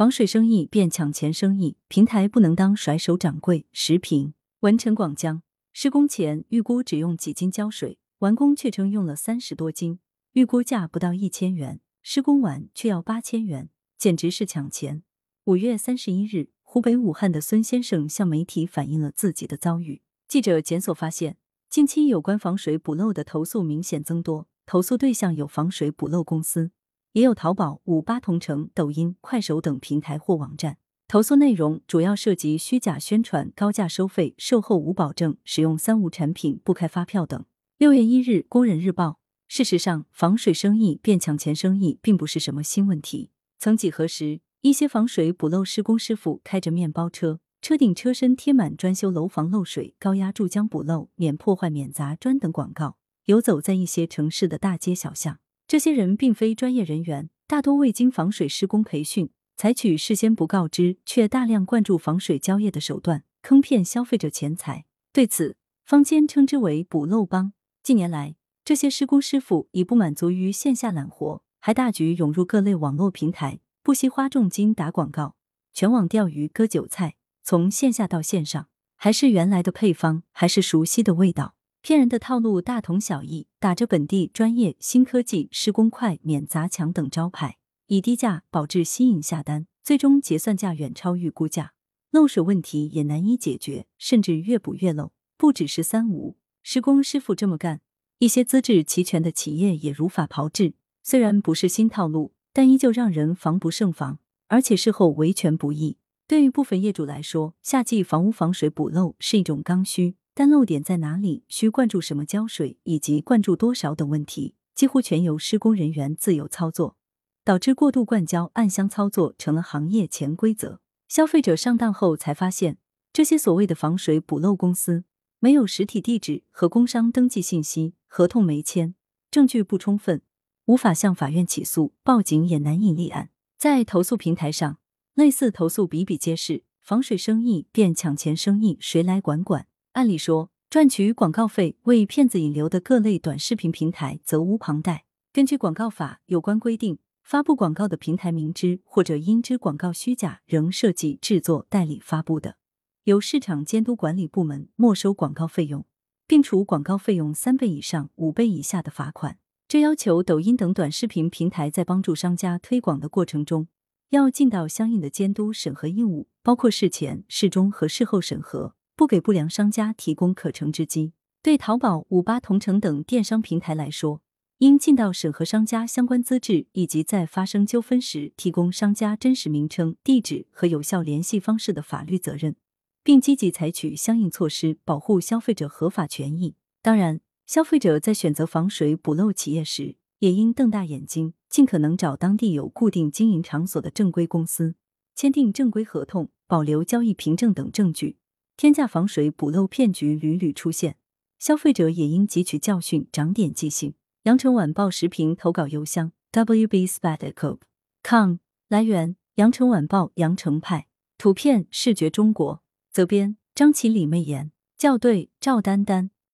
防水生意变抢钱生意，平台不能当甩手掌柜。时评：文陈广江。施工前预估只用几斤胶水，完工却称用了三十多斤，预估价不到一千元，施工完却要八千元，简直是抢钱。五月三十一日，湖北武汉的孙先生向媒体反映了自己的遭遇。记者检索发现，近期有关防水补漏的投诉明显增多，投诉对象有防水补漏公司，也有淘宝、五八同城、抖音、快手等平台或网站。投诉内容主要涉及虚假宣传、高价收费、售后无保证、使用三无产品、不开发票等。六月一日，《工人日报》。事实上，防水生意变抢钱生意并不是什么新问题。曾几何时，一些防水补漏施工师傅开着面包车，车顶车身贴满专修楼房漏水、高压注浆补漏、免破坏、免砸砖等广告，游走在一些城市的大街小巷。这些人并非专业人员，大多未经防水施工培训。采取事先不告知却大量灌注防水胶液的手段，坑骗消费者钱财。对此，坊间称之为“补漏帮”。近年来，这些施工师傅已不满足于线下揽活，还大举涌入各类网络平台，不惜花重金打广告，全网钓鱼割韭菜。从线下到线上，还是原来的配方，还是熟悉的味道，骗人的套路大同小异，打着本地专业、新科技、施工快、免砸墙等招牌。以低价保质吸引下单，最终结算价远超预估价，漏水问题也难以解决，甚至越补越漏。不只是三无施工师傅这么干，一些资质齐全的企业也如法炮制。虽然不是新套路，但依旧让人防不胜防，而且事后维权不易。对于部分业主来说，夏季房屋防水补漏是一种刚需，但漏点在哪里、需灌注什么胶水以及灌注多少等问题，几乎全由施工人员自由操作。导致过度灌胶、暗箱操作成了行业潜规则。消费者上当后才发现，这些所谓的防水补漏公司没有实体地址和工商登记信息，合同没签，证据不充分，无法向法院起诉，报警也难以立案。在投诉平台上，类似投诉比比皆是。防水生意变抢钱生意，谁来管管？按理说，赚取广告费为骗子引流的各类短视频平台责无旁贷。根据广告法有关规定。发布广告的平台明知或者因知广告虚假仍设计、制作、代理发布的，由市场监督管理部门没收广告费用，并处广告费用三倍以上五倍以下的罚款。这要求抖音等短视频平台在帮助商家推广的过程中，要尽到相应的监督审核义务，包括事前、事中和事后审核，不给不良商家提供可乘之机。对淘宝、五八同城等电商平台来说，应尽到审核商家相关资质，以及在发生纠纷时提供商家真实名称、地址和有效联系方式的法律责任，并积极采取相应措施保护消费者合法权益。当然，消费者在选择防水补漏企业时，也应瞪大眼睛，尽可能找当地有固定经营场所的正规公司，签订正规合同，保留交易凭证等证据。天价防水补漏骗局屡屡出现，消费者也应汲取教训，长点记性。羊城晚报时评投稿邮箱：wbspadcope.com。来源：羊城晚报羊城派。图片：视觉中国。责编：张琪、李媚妍。校对：赵丹丹。